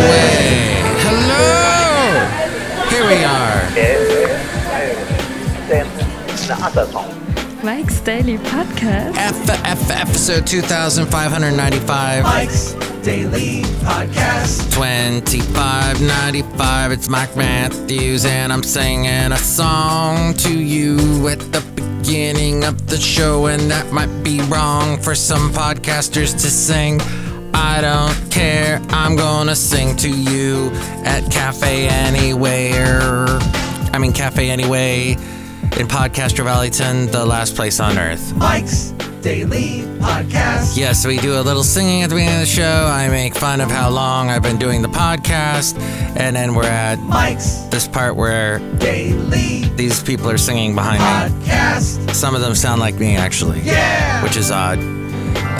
Anyway, hello! Here we are. Mike's Daily Podcast. F, F, episode 2595. Mike's Daily Podcast. 2595. It's Mike Matthews, and I'm singing a song to you at the beginning of the show, and that might be wrong for some podcasters to sing. I don't care, I'm gonna sing to you at Cafe Anywhere. I mean, Cafe Anyway in Podcastro Valleyton, the last place on earth. Mike's Daily Podcast. Yes, we do a little singing at the beginning of the show. I make fun of how long I've been doing the podcast, and then we're at Mike's this part where Daily these people are singing behind me. Podcast. Some of them sound like me, actually, Yeah. which is odd.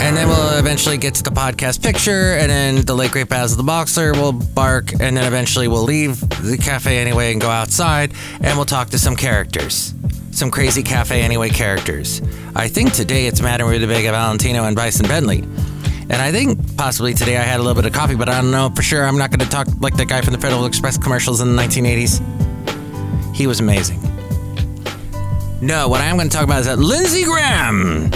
And then we'll eventually get to the podcast picture, and then the late great Basil the Boxer will bark, and then eventually we'll leave the cafe anyway and go outside, and we'll talk to some characters. Some crazy cafe anyway characters. I think today it's Madame Rootabega Valentino and Bison Bentley. And I think possibly today I had a little bit of coffee, but I don't know for sure. I'm not going to talk like that guy from the Federal Express commercials in the 1980s. He was amazing. No, what I am going to talk about is that Lindsey Graham.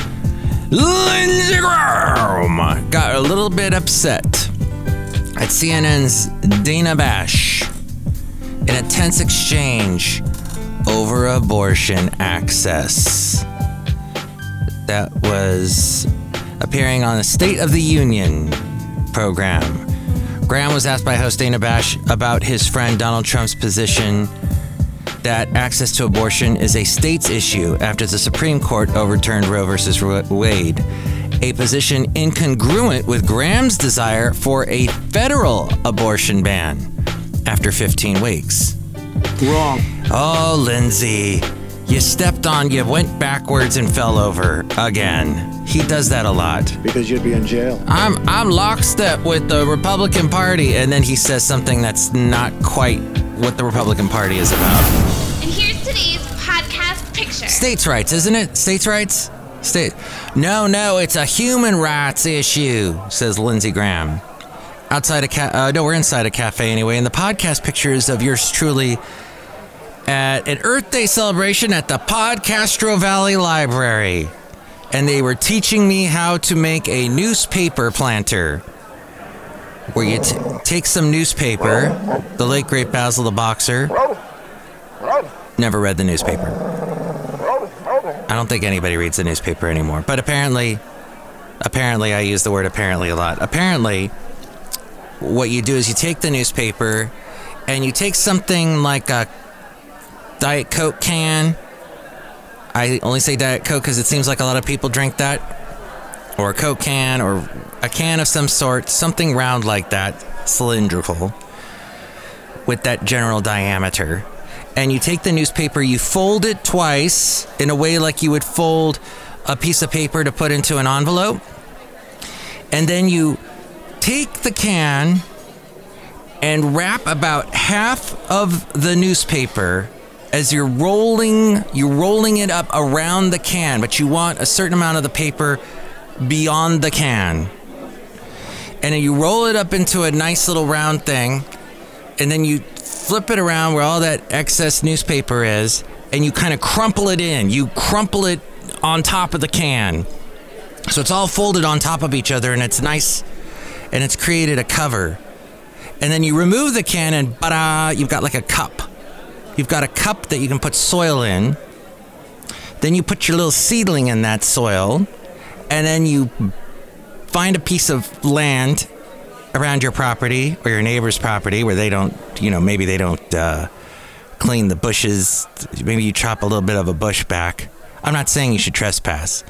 Lindsey Graham got a little bit upset at CNN's Dana Bash in a tense exchange over abortion access. That was appearing on the State of the Union program. Graham was asked by host Dana Bash about his friend Donald Trump's position that access to abortion is a state's issue after the Supreme Court overturned Roe v. Wade, a position incongruent with Graham's desire for a federal abortion ban after 15 weeks. Wrong. Oh, Lindsay, you stepped on, you went backwards and fell over again. He does that a lot. Because you'd be in jail. I'm I'm lockstep with the Republican Party, and then he says something that's not quite what the Republican Party is about. And here's today's podcast picture. States' rights, isn't it? States' rights? State. No, no, it's a human rights issue, says Lindsey Graham. Outside a ca- uh, no, we're inside a cafe anyway, and the podcast pictures of yours truly at an Earth Day celebration at the Podcastro Valley Library. And they were teaching me how to make a newspaper planter. Where you t- take some newspaper, the late great Basil the Boxer. Never read the newspaper. I don't think anybody reads the newspaper anymore. But apparently, apparently, I use the word apparently a lot. Apparently, what you do is you take the newspaper and you take something like a Diet Coke can. I only say Diet Coke because it seems like a lot of people drink that. Or a Coke can, or a can of some sort, something round like that, cylindrical, with that general diameter and you take the newspaper, you fold it twice in a way like you would fold a piece of paper to put into an envelope. And then you take the can and wrap about half of the newspaper as you're rolling you're rolling it up around the can, but you want a certain amount of the paper beyond the can. And then you roll it up into a nice little round thing, and then you flip it around where all that excess newspaper is, and you kind of crumple it in. You crumple it on top of the can. So it's all folded on top of each other, and it's nice, and it's created a cover. And then you remove the can, and ba you've got like a cup. You've got a cup that you can put soil in. Then you put your little seedling in that soil, and then you find a piece of land around your property or your neighbor's property where they don't, you know, maybe they don't uh, clean the bushes. Maybe you chop a little bit of a bush back. I'm not saying you should trespass,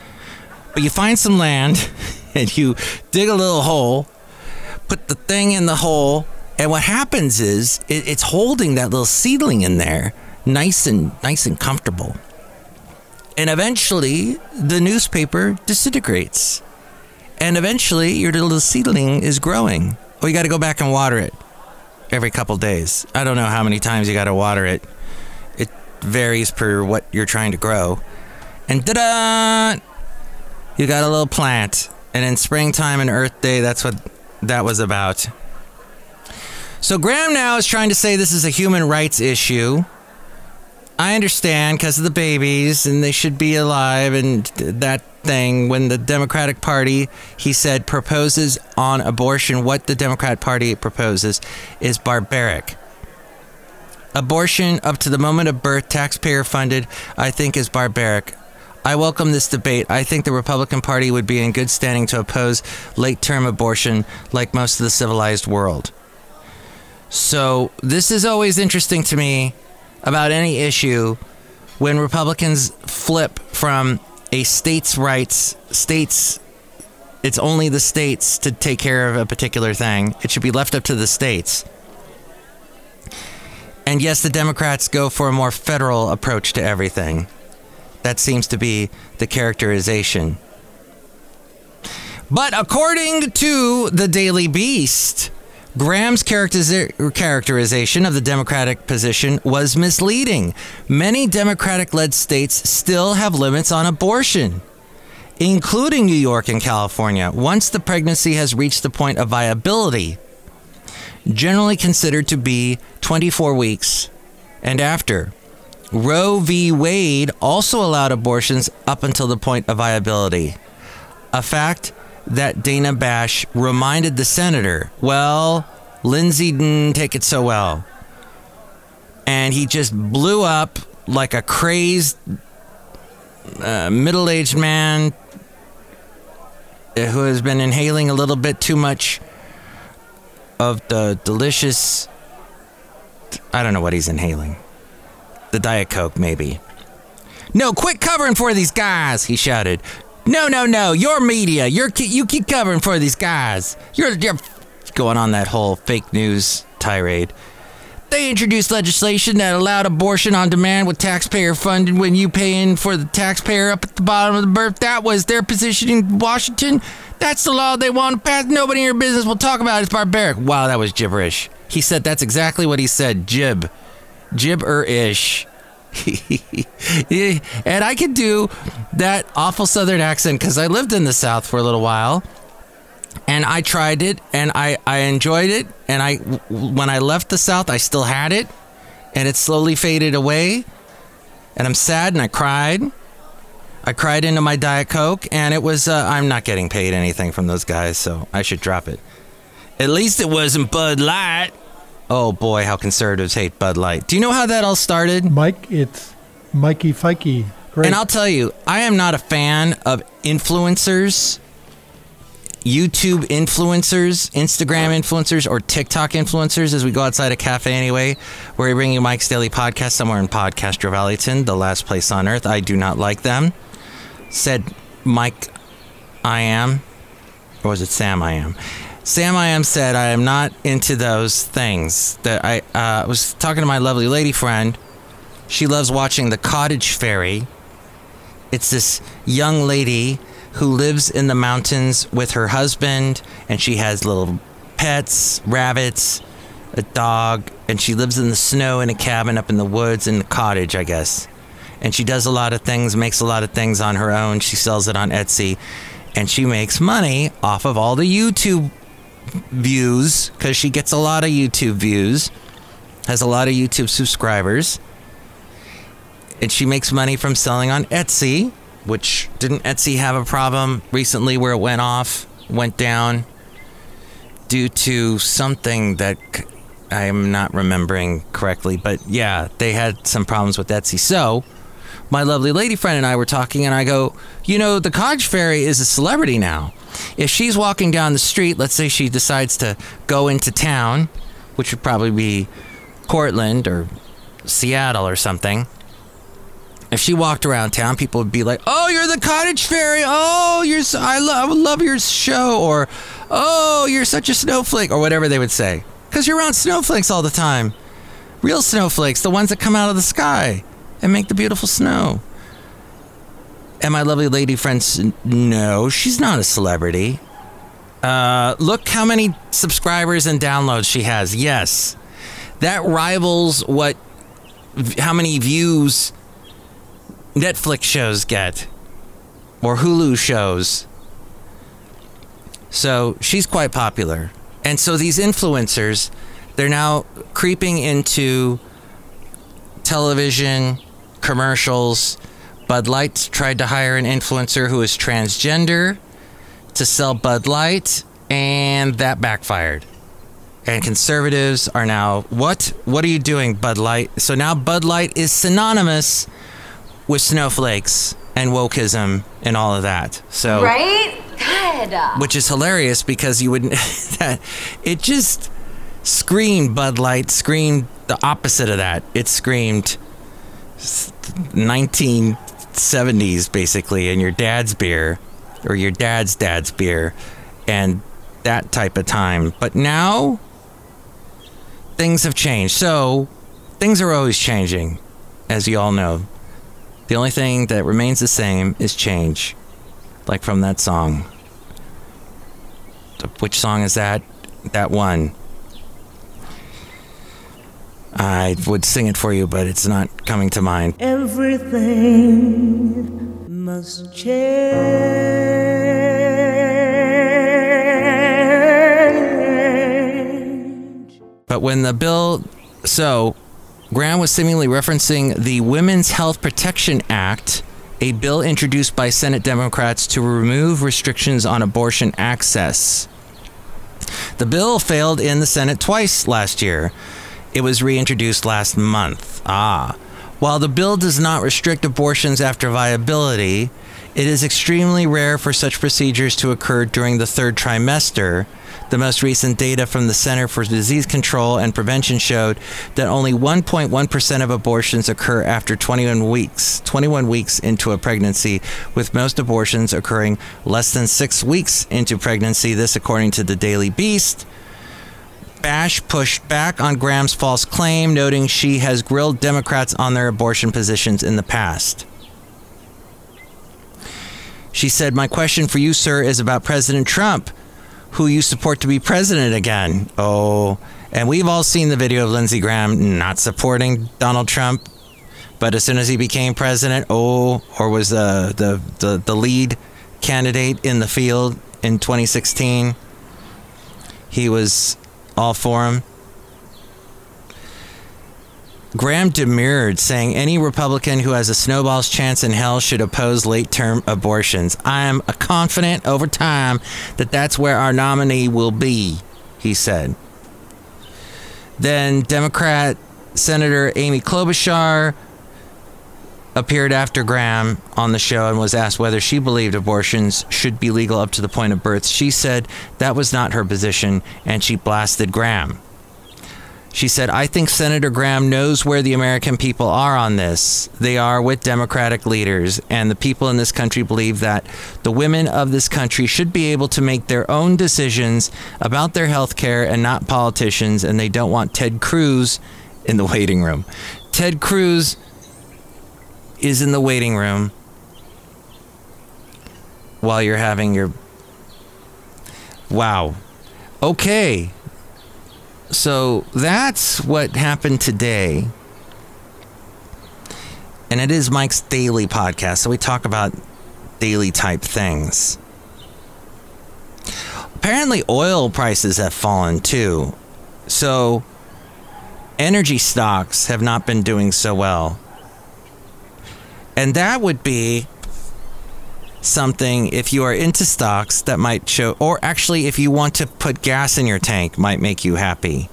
but you find some land and you dig a little hole, put the thing in the hole, and what happens is it, it's holding that little seedling in there, nice and nice and comfortable. And eventually, the newspaper disintegrates and eventually your little seedling is growing. Well, you got to go back and water it every couple days. I don't know how many times you got to water it. It varies per what you're trying to grow. And da-da! You got a little plant. And in springtime and Earth Day, that's what that was about. So Graham now is trying to say this is a human rights issue. I understand because of the babies and they should be alive and that thing. When the Democratic Party, he said, proposes on abortion, what the Democrat Party proposes is barbaric. Abortion up to the moment of birth, taxpayer funded, I think is barbaric. I welcome this debate. I think the Republican Party would be in good standing to oppose late term abortion like most of the civilized world. So, this is always interesting to me about any issue when Republicans flip from a states' rights, states, it's only the states to take care of a particular thing. It should be left up to the states. And yes, the Democrats go for a more federal approach to everything. That seems to be the characterization. But according to the Daily Beast, Graham's characterization of the Democratic position was misleading. Many Democratic led states still have limits on abortion, including New York and California, once the pregnancy has reached the point of viability, generally considered to be 24 weeks and after. Roe v. Wade also allowed abortions up until the point of viability. A fact that Dana Bash reminded the senator, well, Lindsey didn't take it so well. And he just blew up like a crazed uh, middle aged man who has been inhaling a little bit too much of the delicious. I don't know what he's inhaling. The Diet Coke, maybe. No, quit covering for these guys, he shouted. No, no, no. Your media. You're you keep covering for these guys. You're you're going on that whole fake news tirade. They introduced legislation that allowed abortion on demand with taxpayer funded when you pay in for the taxpayer up at the bottom of the birth. That was their position in Washington. That's the law they want to pass. Nobody in your business will talk about it. It's barbaric. Wow, that was gibberish. He said that's exactly what he said. Jib. Gibber ish. and I could do that awful southern accent because I lived in the South for a little while. And I tried it and I, I enjoyed it. And I, when I left the South, I still had it. And it slowly faded away. And I'm sad and I cried. I cried into my Diet Coke. And it was, uh, I'm not getting paid anything from those guys, so I should drop it. At least it wasn't Bud Light. Oh boy, how conservatives hate Bud Light. Do you know how that all started? Mike, it's Mikey Fikey. Great. And I'll tell you, I am not a fan of influencers, YouTube influencers, Instagram influencers, or TikTok influencers as we go outside a cafe anyway. We're bringing Mike's Daily Podcast somewhere in Podcastro Valleyton, the last place on earth. I do not like them. Said Mike, I am. Or was it Sam, I am? Sam I am said I am not into those things. That I uh, was talking to my lovely lady friend. She loves watching the Cottage Fairy. It's this young lady who lives in the mountains with her husband, and she has little pets, rabbits, a dog, and she lives in the snow in a cabin up in the woods in the cottage, I guess. And she does a lot of things, makes a lot of things on her own. She sells it on Etsy, and she makes money off of all the YouTube views because she gets a lot of YouTube views, has a lot of YouTube subscribers, and she makes money from selling on Etsy. Which didn't Etsy have a problem recently where it went off, went down due to something that I'm not remembering correctly, but yeah, they had some problems with Etsy. So, my lovely lady friend and I were talking, and I go, You know, the Cottage Fairy is a celebrity now. If she's walking down the street, let's say she decides to go into town, which would probably be Portland or Seattle or something. If she walked around town, people would be like, "Oh, you're the Cottage Fairy! Oh, you're so, I love I love your show!" Or, "Oh, you're such a snowflake!" Or whatever they would say, because you're around snowflakes all the time. Real snowflakes, the ones that come out of the sky and make the beautiful snow. And my lovely lady friends, no, she's not a celebrity. Uh, look how many subscribers and downloads she has. Yes, that rivals what, how many views Netflix shows get or Hulu shows. So she's quite popular. And so these influencers, they're now creeping into television commercials. Bud Light tried to hire an influencer who is transgender to sell Bud Light, and that backfired. And conservatives are now, what? What are you doing, Bud Light? So now Bud Light is synonymous with snowflakes and wokeism and all of that. So Right? God. which is hilarious because you wouldn't that it just screamed Bud Light, screamed the opposite of that. It screamed s- 1970s basically and your dad's beer or your dad's dad's beer and that type of time. But now things have changed. So things are always changing as you all know. The only thing that remains the same is change. Like from that song. Which song is that? That one. I would sing it for you, but it's not coming to mind. Everything must change. But when the bill, so Graham was seemingly referencing the Women's Health Protection Act, a bill introduced by Senate Democrats to remove restrictions on abortion access. The bill failed in the Senate twice last year. It was reintroduced last month. Ah. While the bill does not restrict abortions after viability, it is extremely rare for such procedures to occur during the third trimester. The most recent data from the Center for Disease Control and Prevention showed that only 1.1% of abortions occur after 21 weeks, 21 weeks into a pregnancy, with most abortions occurring less than 6 weeks into pregnancy, this according to the Daily Beast. Bash pushed back on Graham's false claim, noting she has grilled Democrats on their abortion positions in the past. She said, My question for you, sir, is about President Trump, who you support to be president again. Oh, and we've all seen the video of Lindsey Graham not supporting Donald Trump, but as soon as he became president, oh, or was the, the, the, the lead candidate in the field in 2016, he was all for him. Graham demurred, saying any Republican who has a snowball's chance in hell should oppose late term abortions. I am confident over time that that's where our nominee will be, he said. Then Democrat Senator Amy Klobuchar appeared after Graham on the show and was asked whether she believed abortions should be legal up to the point of birth. She said that was not her position and she blasted Graham. She said, I think Senator Graham knows where the American people are on this. They are with Democratic leaders, and the people in this country believe that the women of this country should be able to make their own decisions about their health care and not politicians, and they don't want Ted Cruz in the waiting room. Ted Cruz is in the waiting room while you're having your. Wow. Okay. So that's what happened today. And it is Mike's daily podcast. So we talk about daily type things. Apparently, oil prices have fallen too. So energy stocks have not been doing so well. And that would be something if you are into stocks that might show or actually if you want to put gas in your tank might make you happy.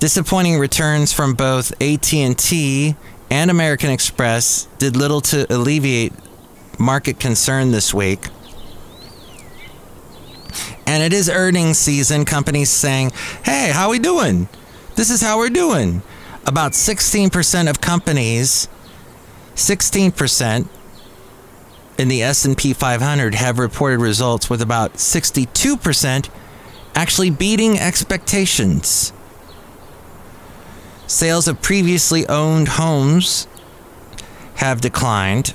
Disappointing returns from both AT&T and American Express did little to alleviate market concern this week. And it is earnings season, companies saying, "Hey, how we doing? This is how we're doing." About 16% of companies 16% in the S&P 500 have reported results with about 62% actually beating expectations. Sales of previously owned homes have declined.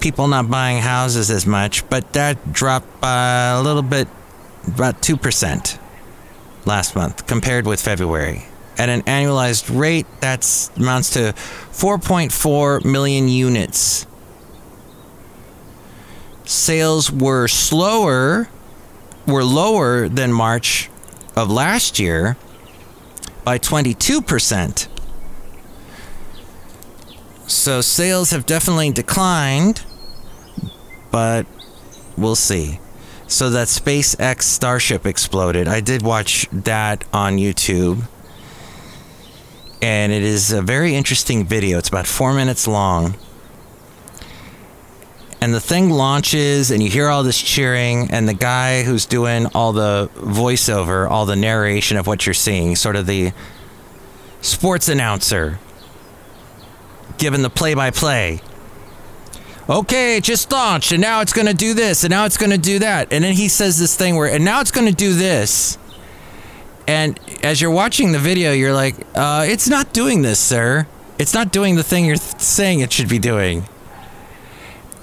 People not buying houses as much, but that dropped by a little bit, about 2% last month compared with February. At an annualized rate, that amounts to 4.4 million units. Sales were slower, were lower than March of last year by 22%. So sales have definitely declined, but we'll see. So that SpaceX Starship exploded. I did watch that on YouTube. And it is a very interesting video. It's about four minutes long. And the thing launches, and you hear all this cheering, and the guy who's doing all the voiceover, all the narration of what you're seeing, sort of the sports announcer, giving the play by play okay, it just launched, and now it's going to do this, and now it's going to do that. And then he says this thing where, and now it's going to do this. And as you're watching the video, you're like, uh, it's not doing this, sir. It's not doing the thing you're th- saying it should be doing.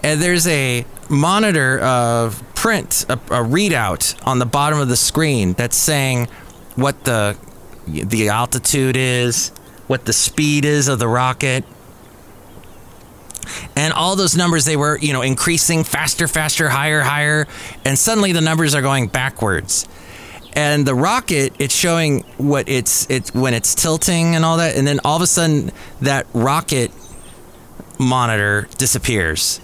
And there's a monitor of print, a, a readout on the bottom of the screen that's saying what the the altitude is, what the speed is of the rocket, and all those numbers they were you know increasing faster faster higher higher and suddenly the numbers are going backwards and the rocket it's showing what it's it's when it's tilting and all that and then all of a sudden that rocket monitor disappears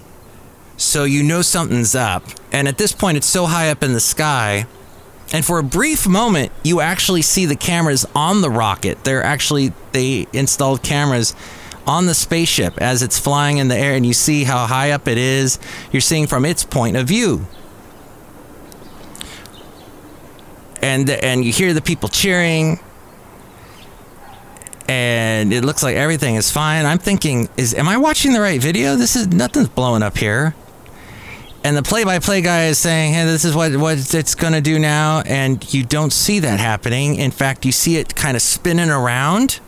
so you know something's up and at this point it's so high up in the sky and for a brief moment you actually see the cameras on the rocket they're actually they installed cameras on the spaceship as it's flying in the air and you see how high up it is. You're seeing from its point of view. And and you hear the people cheering and it looks like everything is fine. I'm thinking, is am I watching the right video? This is nothing's blowing up here. And the play-by-play guy is saying, "Hey, this is what what it's going to do now," and you don't see that happening. In fact, you see it kind of spinning around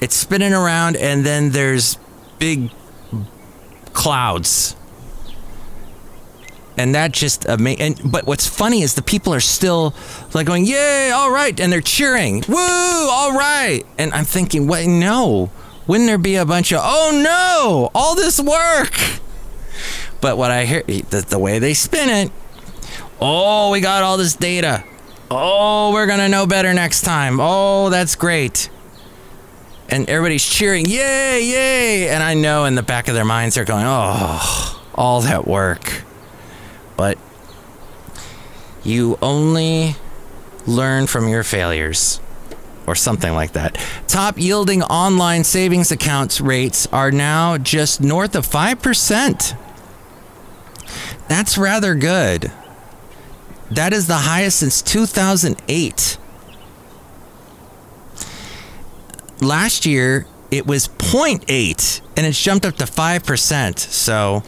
it's spinning around, and then there's big clouds. And that just amazing. But what's funny is the people are still like going, "Yay! All right!" and they're cheering, "Woo! All right!" And I'm thinking, "What? No! Wouldn't there be a bunch of, oh no! All this work!" But what I hear, the, the way they spin it, oh, we got all this data. Oh, we're gonna know better next time. Oh, that's great and everybody's cheering, yay, yay. And I know in the back of their minds they're going, oh, all that work. But you only learn from your failures or something like that. Top yielding online savings accounts rates are now just north of 5%. That's rather good. That is the highest since 2008 last year it was 0.8 and it's jumped up to 5%. So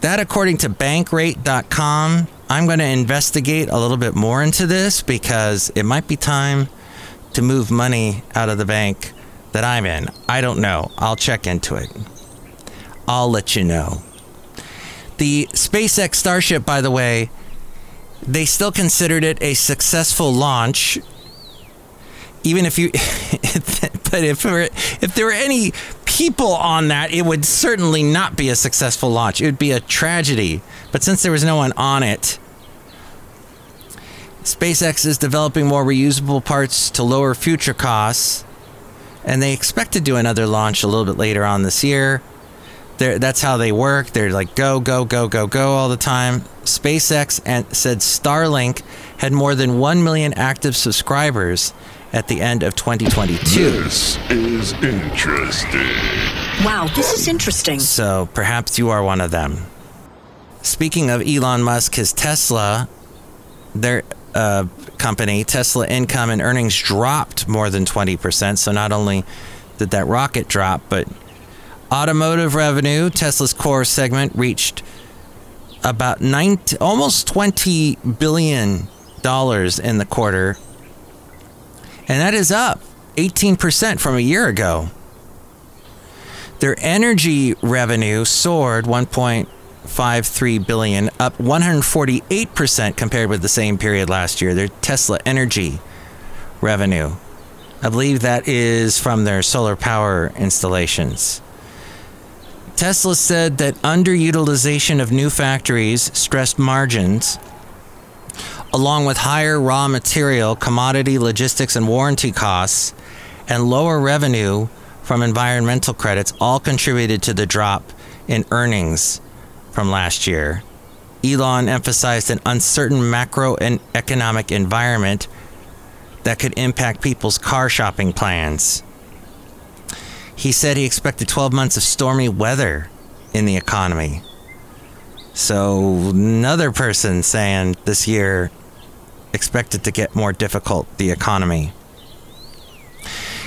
that according to bankrate.com, I'm going to investigate a little bit more into this because it might be time to move money out of the bank that I'm in. I don't know. I'll check into it. I'll let you know. The SpaceX Starship, by the way, they still considered it a successful launch even if you but if if there were any people on that it would certainly not be a successful launch it would be a tragedy but since there was no one on it SpaceX is developing more reusable parts to lower future costs and they expect to do another launch a little bit later on this year they're, that's how they work. They're like go, go, go, go, go all the time. SpaceX and said Starlink had more than 1 million active subscribers at the end of 2022. This is interesting. Wow, this is interesting. So perhaps you are one of them. Speaking of Elon Musk, his Tesla, their uh, company, Tesla income and earnings dropped more than 20%. So not only did that rocket drop, but automotive revenue, Tesla's core segment, reached about 19, almost 20 billion dollars in the quarter and that is up 18% from a year ago. Their energy revenue soared 1.53 billion, up 148% compared with the same period last year. Their Tesla Energy revenue. I believe that is from their solar power installations. Tesla said that underutilization of new factories stressed margins along with higher raw material, commodity, logistics, and warranty costs, and lower revenue from environmental credits, all contributed to the drop in earnings from last year. Elon emphasized an uncertain macro and economic environment that could impact people's car shopping plans. He said he expected 12 months of stormy weather in the economy. So, another person saying this year expected to get more difficult, the economy.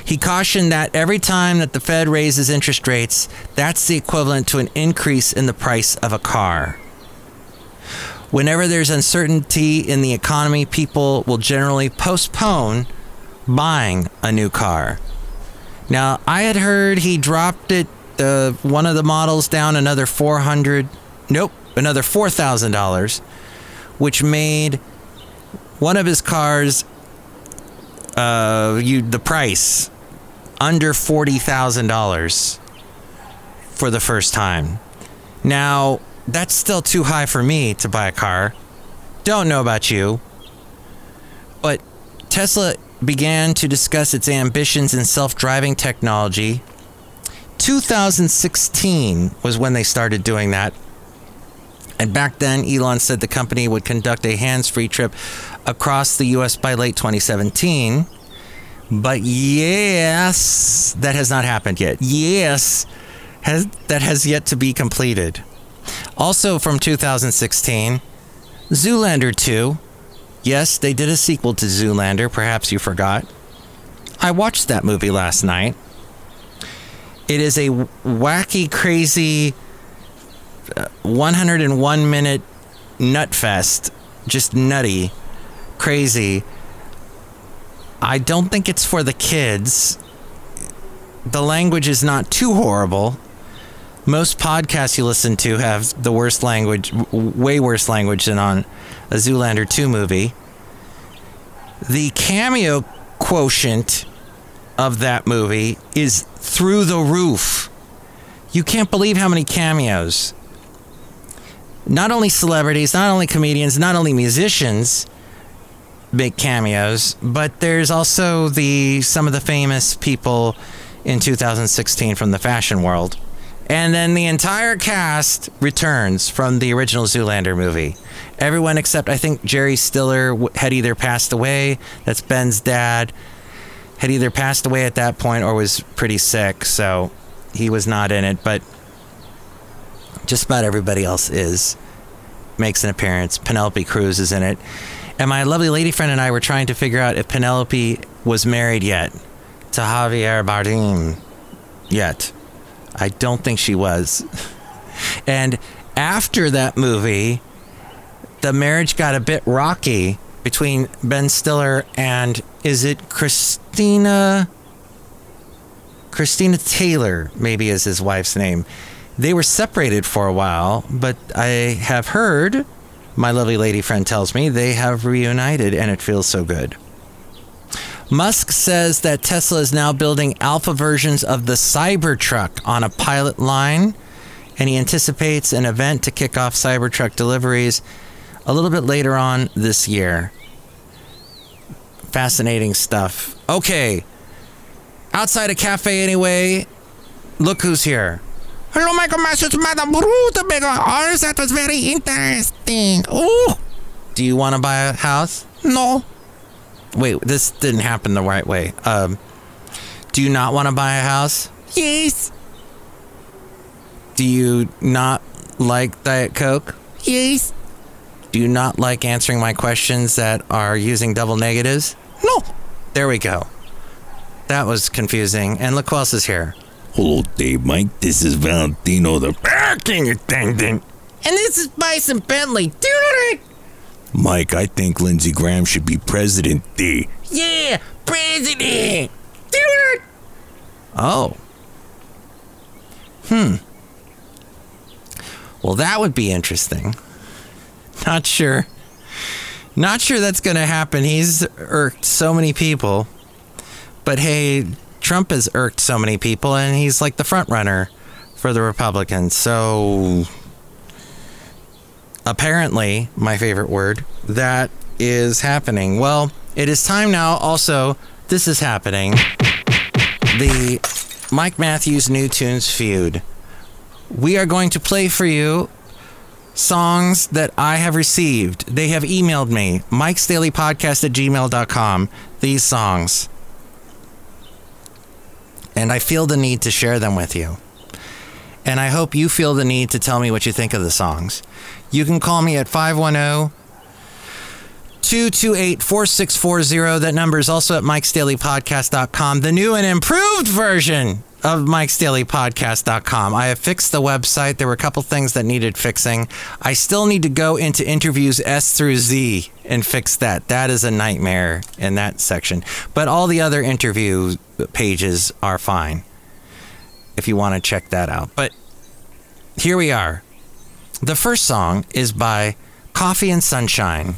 He cautioned that every time that the Fed raises interest rates, that's the equivalent to an increase in the price of a car. Whenever there's uncertainty in the economy, people will generally postpone buying a new car. Now, I had heard he dropped it, uh, one of the models down another 400, nope, another $4,000, which made one of his cars, uh, you, the price under $40,000 for the first time. Now, that's still too high for me to buy a car. Don't know about you. But Tesla began to discuss its ambitions in self driving technology. 2016 was when they started doing that. And back then, Elon said the company would conduct a hands free trip across the US by late 2017. But yes, that has not happened yet. Yes, has, that has yet to be completed. Also from 2016, Zoolander 2. Yes, they did a sequel to Zoolander, perhaps you forgot. I watched that movie last night. It is a wacky, crazy, uh, 101 minute nut fest. Just nutty, crazy. I don't think it's for the kids. The language is not too horrible most podcasts you listen to have the worst language, way worse language than on a Zoolander 2 movie. The cameo quotient of that movie is through the roof. You can't believe how many cameos. Not only celebrities, not only comedians, not only musicians make cameos, but there's also the some of the famous people in 2016 from the fashion world. And then the entire cast returns from the original Zoolander movie. Everyone except I think Jerry Stiller had either passed away, that's Ben's dad, had either passed away at that point or was pretty sick, so he was not in it, but just about everybody else is. Makes an appearance. Penelope Cruz is in it. And my lovely lady friend and I were trying to figure out if Penelope was married yet to Javier Bardem yet. I don't think she was. And after that movie, the marriage got a bit rocky between Ben Stiller and is it Christina? Christina Taylor, maybe is his wife's name. They were separated for a while, but I have heard, my lovely lady friend tells me, they have reunited and it feels so good. Musk says that Tesla is now building alpha versions of the Cybertruck on a pilot line, and he anticipates an event to kick off Cybertruck deliveries a little bit later on this year. Fascinating stuff. Okay. Outside a cafe, anyway, look who's here. Hello, Michael Masters, Madam Rootabega. that was very interesting. Oh. Do you want to buy a house? No. Wait, this didn't happen the right way. Um, do you not want to buy a house? Yes. Do you not like Diet Coke? Yes. Do you not like answering my questions that are using double negatives? No. There we go. That was confusing. And look who else is here. Hello, Dave Mike. This is Valentino, the parking attendant. And this is Bison Bentley. Do it. Mike, I think Lindsey Graham should be president. D. Yeah, president. Do it. Oh. Hmm. Well, that would be interesting. Not sure. Not sure that's going to happen. He's irked so many people. But hey, Trump has irked so many people, and he's like the front runner for the Republicans. So apparently, my favorite word, that is happening? Well, it is time now. Also, this is happening. The Mike Matthews New Tunes feud. We are going to play for you songs that I have received. They have emailed me, Mike's Daily Podcast at gmail.com, these songs. And I feel the need to share them with you. And I hope you feel the need to tell me what you think of the songs. You can call me at 510 228 4640. That number is also at mikesdailypodcast.com, the new and improved version of mike's mikesdailypodcast.com. I have fixed the website. There were a couple things that needed fixing. I still need to go into interviews S through Z and fix that. That is a nightmare in that section. But all the other interview pages are fine if you want to check that out. But here we are. The first song is by Coffee and Sunshine.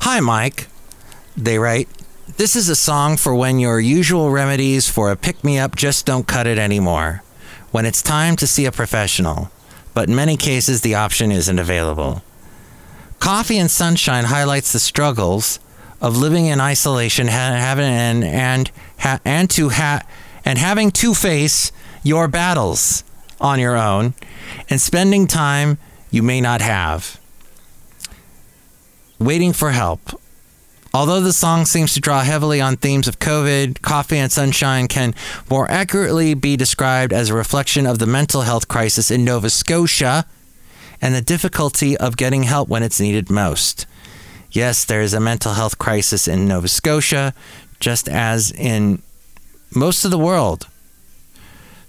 Hi, Mike. They write, This is a song for when your usual remedies for a pick me up just don't cut it anymore. When it's time to see a professional. But in many cases, the option isn't available. Coffee and Sunshine highlights the struggles of living in isolation having and and and to ha, and having to face your battles on your own and spending time you may not have waiting for help. Although the song seems to draw heavily on themes of COVID, Coffee and Sunshine can more accurately be described as a reflection of the mental health crisis in Nova Scotia and the difficulty of getting help when it's needed most. Yes, there is a mental health crisis in Nova Scotia, just as in most of the world.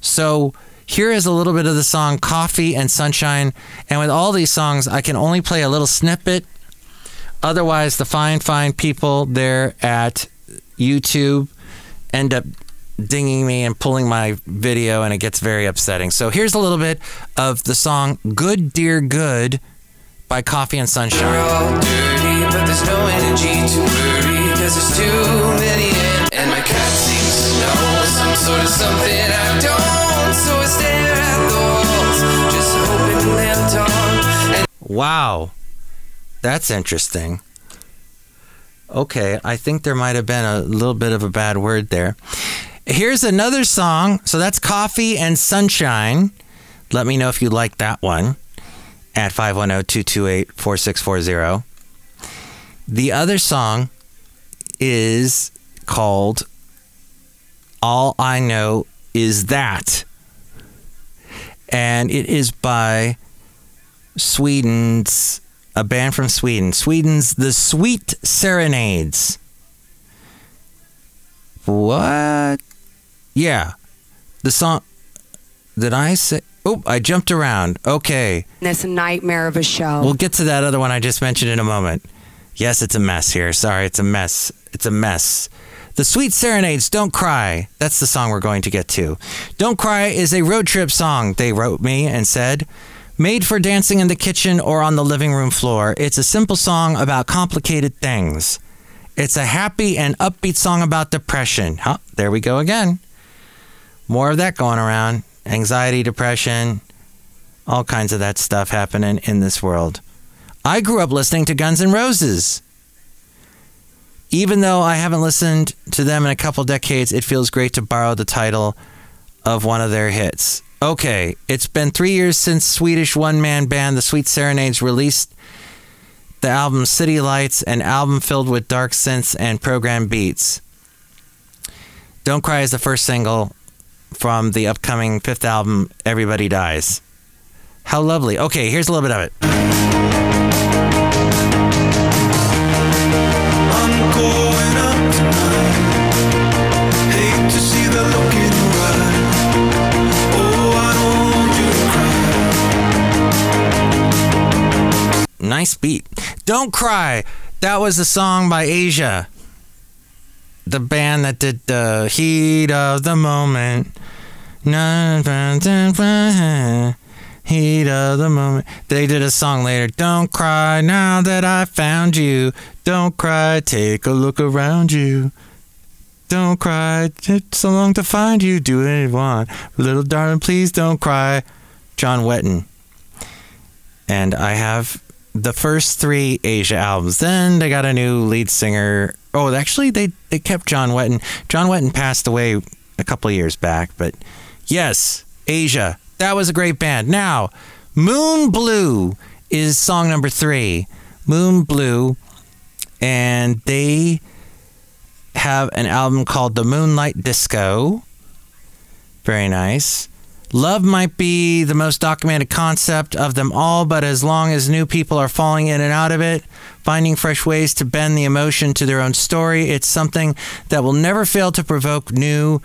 So, here is a little bit of the song Coffee and Sunshine. And with all these songs, I can only play a little snippet Otherwise, the fine, fine people there at YouTube end up dinging me and pulling my video, and it gets very upsetting. So here's a little bit of the song Good Dear Good by Coffee and Sunshine. We're all dirty, but there's no energy to worry, cause there's too many in, and my cat seems to know some sort of something I don't, so I stare at the walls, just hoping they'll talk. And Wow. That's interesting. Okay, I think there might have been a little bit of a bad word there. Here's another song. So that's Coffee and Sunshine. Let me know if you like that one at 510 228 4640. The other song is called All I Know Is That. And it is by Sweden's a band from Sweden. Sweden's The Sweet Serenades. What? Yeah. The song. Did I say? Oh, I jumped around. Okay. That's a nightmare of a show. We'll get to that other one I just mentioned in a moment. Yes, it's a mess here. Sorry, it's a mess. It's a mess. The Sweet Serenades, Don't Cry. That's the song we're going to get to. Don't Cry is a road trip song, they wrote me and said. Made for dancing in the kitchen or on the living room floor, it's a simple song about complicated things. It's a happy and upbeat song about depression. Huh, there we go again. More of that going around. Anxiety, depression, all kinds of that stuff happening in this world. I grew up listening to Guns N' Roses. Even though I haven't listened to them in a couple decades, it feels great to borrow the title of one of their hits. Okay, it's been three years since Swedish one man band The Sweet Serenades released the album City Lights, an album filled with dark synths and program beats. Don't Cry is the first single from the upcoming fifth album, Everybody Dies. How lovely. Okay, here's a little bit of it. Nice beat. Don't Cry. That was a song by Asia. The band that did the heat of the moment. Heat of the moment. They did a song later. Don't cry now that I found you. Don't cry. Take a look around you. Don't cry. It's so long to find you. Do what you want. Little darling, please don't cry. John Wetton. And I have the first three Asia albums. Then they got a new lead singer. Oh, actually, they, they kept John Wetton. John Wetton passed away a couple years back, but yes, Asia. That was a great band. Now, Moon Blue is song number three. Moon Blue, and they have an album called The Moonlight Disco. Very nice. Love might be the most documented concept of them all, but as long as new people are falling in and out of it, finding fresh ways to bend the emotion to their own story, it's something that will never fail to provoke new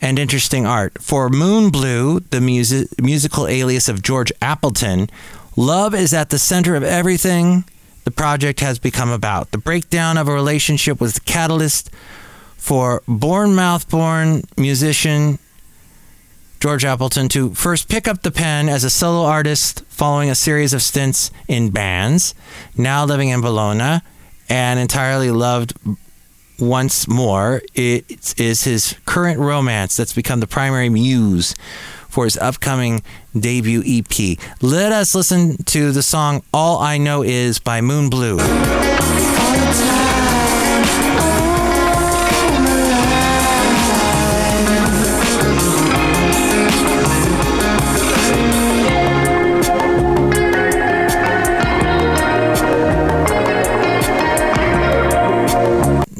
and interesting art. For Moon Blue, the music, musical alias of George Appleton, love is at the center of everything the project has become about. The breakdown of a relationship was the catalyst for Bournemouth born musician George Appleton to first pick up the pen as a solo artist following a series of stints in bands, now living in Bologna, and entirely loved once more. It is his current romance that's become the primary muse for his upcoming debut EP. Let us listen to the song All I Know Is by Moon Blue.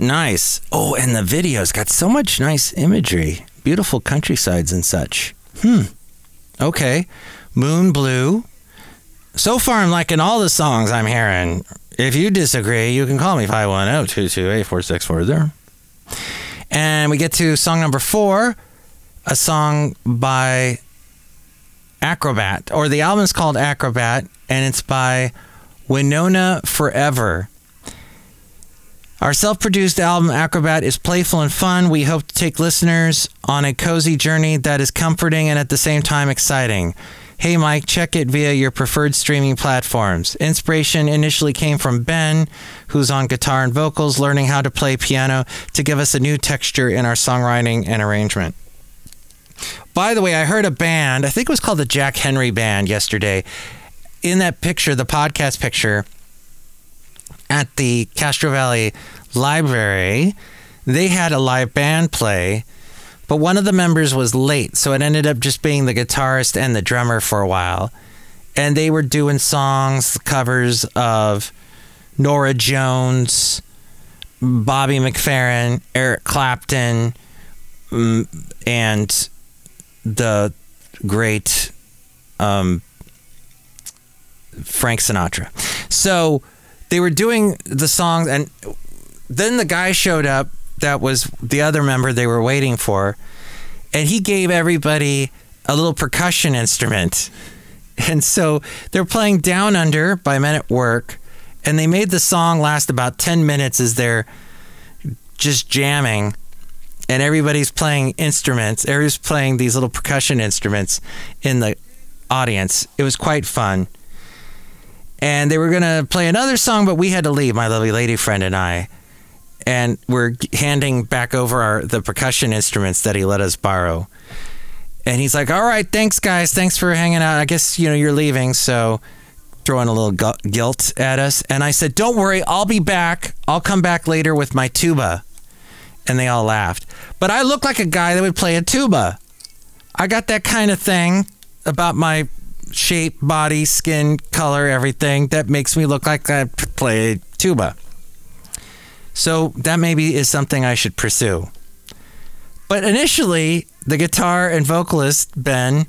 Nice. Oh, and the video's got so much nice imagery. Beautiful countrysides and such. Hmm. Okay. Moon Blue. So far, I'm liking all the songs I'm hearing. If you disagree, you can call me 510 228 4640. And we get to song number four, a song by Acrobat, or the album is called Acrobat, and it's by Winona Forever. Our self produced album Acrobat is playful and fun. We hope to take listeners on a cozy journey that is comforting and at the same time exciting. Hey Mike, check it via your preferred streaming platforms. Inspiration initially came from Ben, who's on guitar and vocals, learning how to play piano to give us a new texture in our songwriting and arrangement. By the way, I heard a band, I think it was called the Jack Henry Band yesterday. In that picture, the podcast picture, at the Castro Valley Library, they had a live band play, but one of the members was late, so it ended up just being the guitarist and the drummer for a while. And they were doing songs, covers of Norah Jones, Bobby McFerrin, Eric Clapton, mm, and the great um, Frank Sinatra. So they were doing the song, and then the guy showed up that was the other member they were waiting for, and he gave everybody a little percussion instrument. And so they're playing Down Under by Men at Work, and they made the song last about 10 minutes as they're just jamming. And everybody's playing instruments. Everybody's playing these little percussion instruments in the audience. It was quite fun and they were going to play another song, but we had to leave, my lovely lady friend and I. And we're handing back over our, the percussion instruments that he let us borrow. And he's like, "All right, thanks, guys. Thanks for hanging out. I guess you know you're leaving, so throwing a little gu- guilt at us." And I said, "Don't worry, I'll be back. I'll come back later with my tuba." And they all laughed. But I look like a guy that would play a tuba. I got that kind of thing about my shape, body, skin color, everything that makes me look like I play tuba. So that maybe is something I should pursue. But initially, the guitar and vocalist, Ben,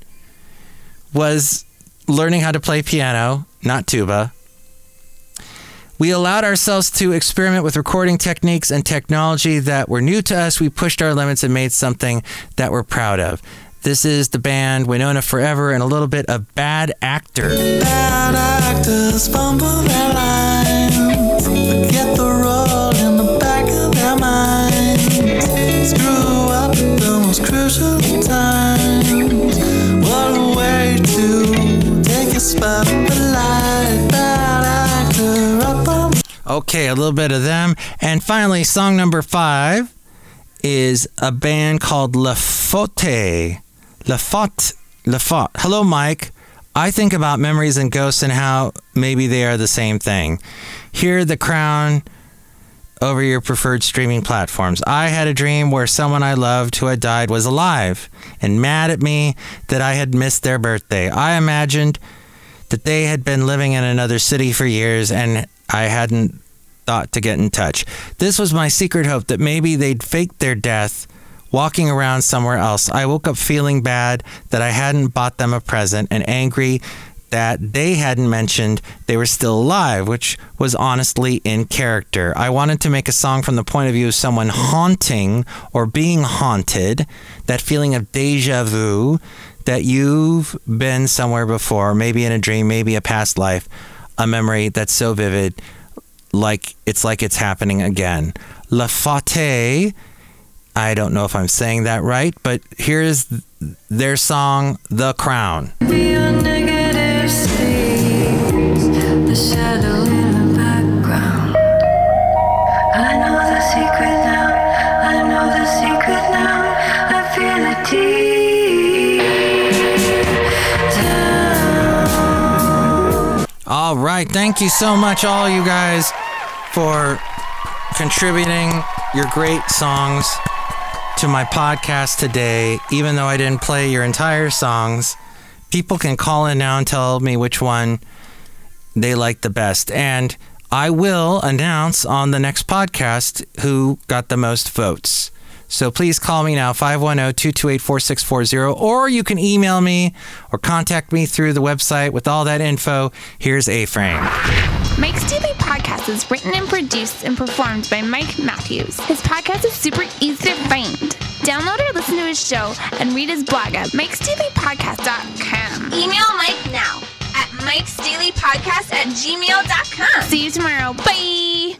was learning how to play piano, not tuba. We allowed ourselves to experiment with recording techniques and technology that were new to us. We pushed our limits and made something that we're proud of. This is the band Winona Forever and a little bit of Bad Actor. Bad actors fumble their lines, forget the role in the back of their minds, screw up the most crucial times. What a way to take a spotlight. Bad actor up on Okay, a little bit of them. And finally, song number five is a band called La Faute. La Faute. La Faute. Hello, Mike. I think about memories and ghosts and how maybe they are the same thing. Hear the crown over your preferred streaming platforms. I had a dream where someone I loved who had died was alive and mad at me that I had missed their birthday. I imagined that they had been living in another city for years and I hadn't thought to get in touch. This was my secret hope that maybe they'd faked their death walking around somewhere else. I woke up feeling bad that I hadn't bought them a present and angry that they hadn't mentioned they were still alive, which was honestly in character. I wanted to make a song from the point of view of someone haunting or being haunted, that feeling of deja vu that you've been somewhere before, maybe in a dream, maybe a past life, a memory that's so vivid, like it's like it's happening again. La Fate, I don't know if I'm saying that right, but here's their song, The Crown. The shadow in the background. I know the secret now. I know the secret now. I feel it deep down. All right. Thank you so much, all you guys, for contributing your great songs to my podcast today. Even though I didn't play your entire songs, people can call in now and tell me which one they like the best. And I will announce on the next podcast who got the most votes. So please call me now, 510 228 4640, or you can email me or contact me through the website with all that info. Here's A Frame. Mike's Daily Podcast is written and produced and performed by Mike Matthews. His podcast is super easy to find. Download or listen to his show and read his blog at mikesdailypodcast.com. Email Mike now at mikesdailypodcast at gmail.com. See you tomorrow. Bye.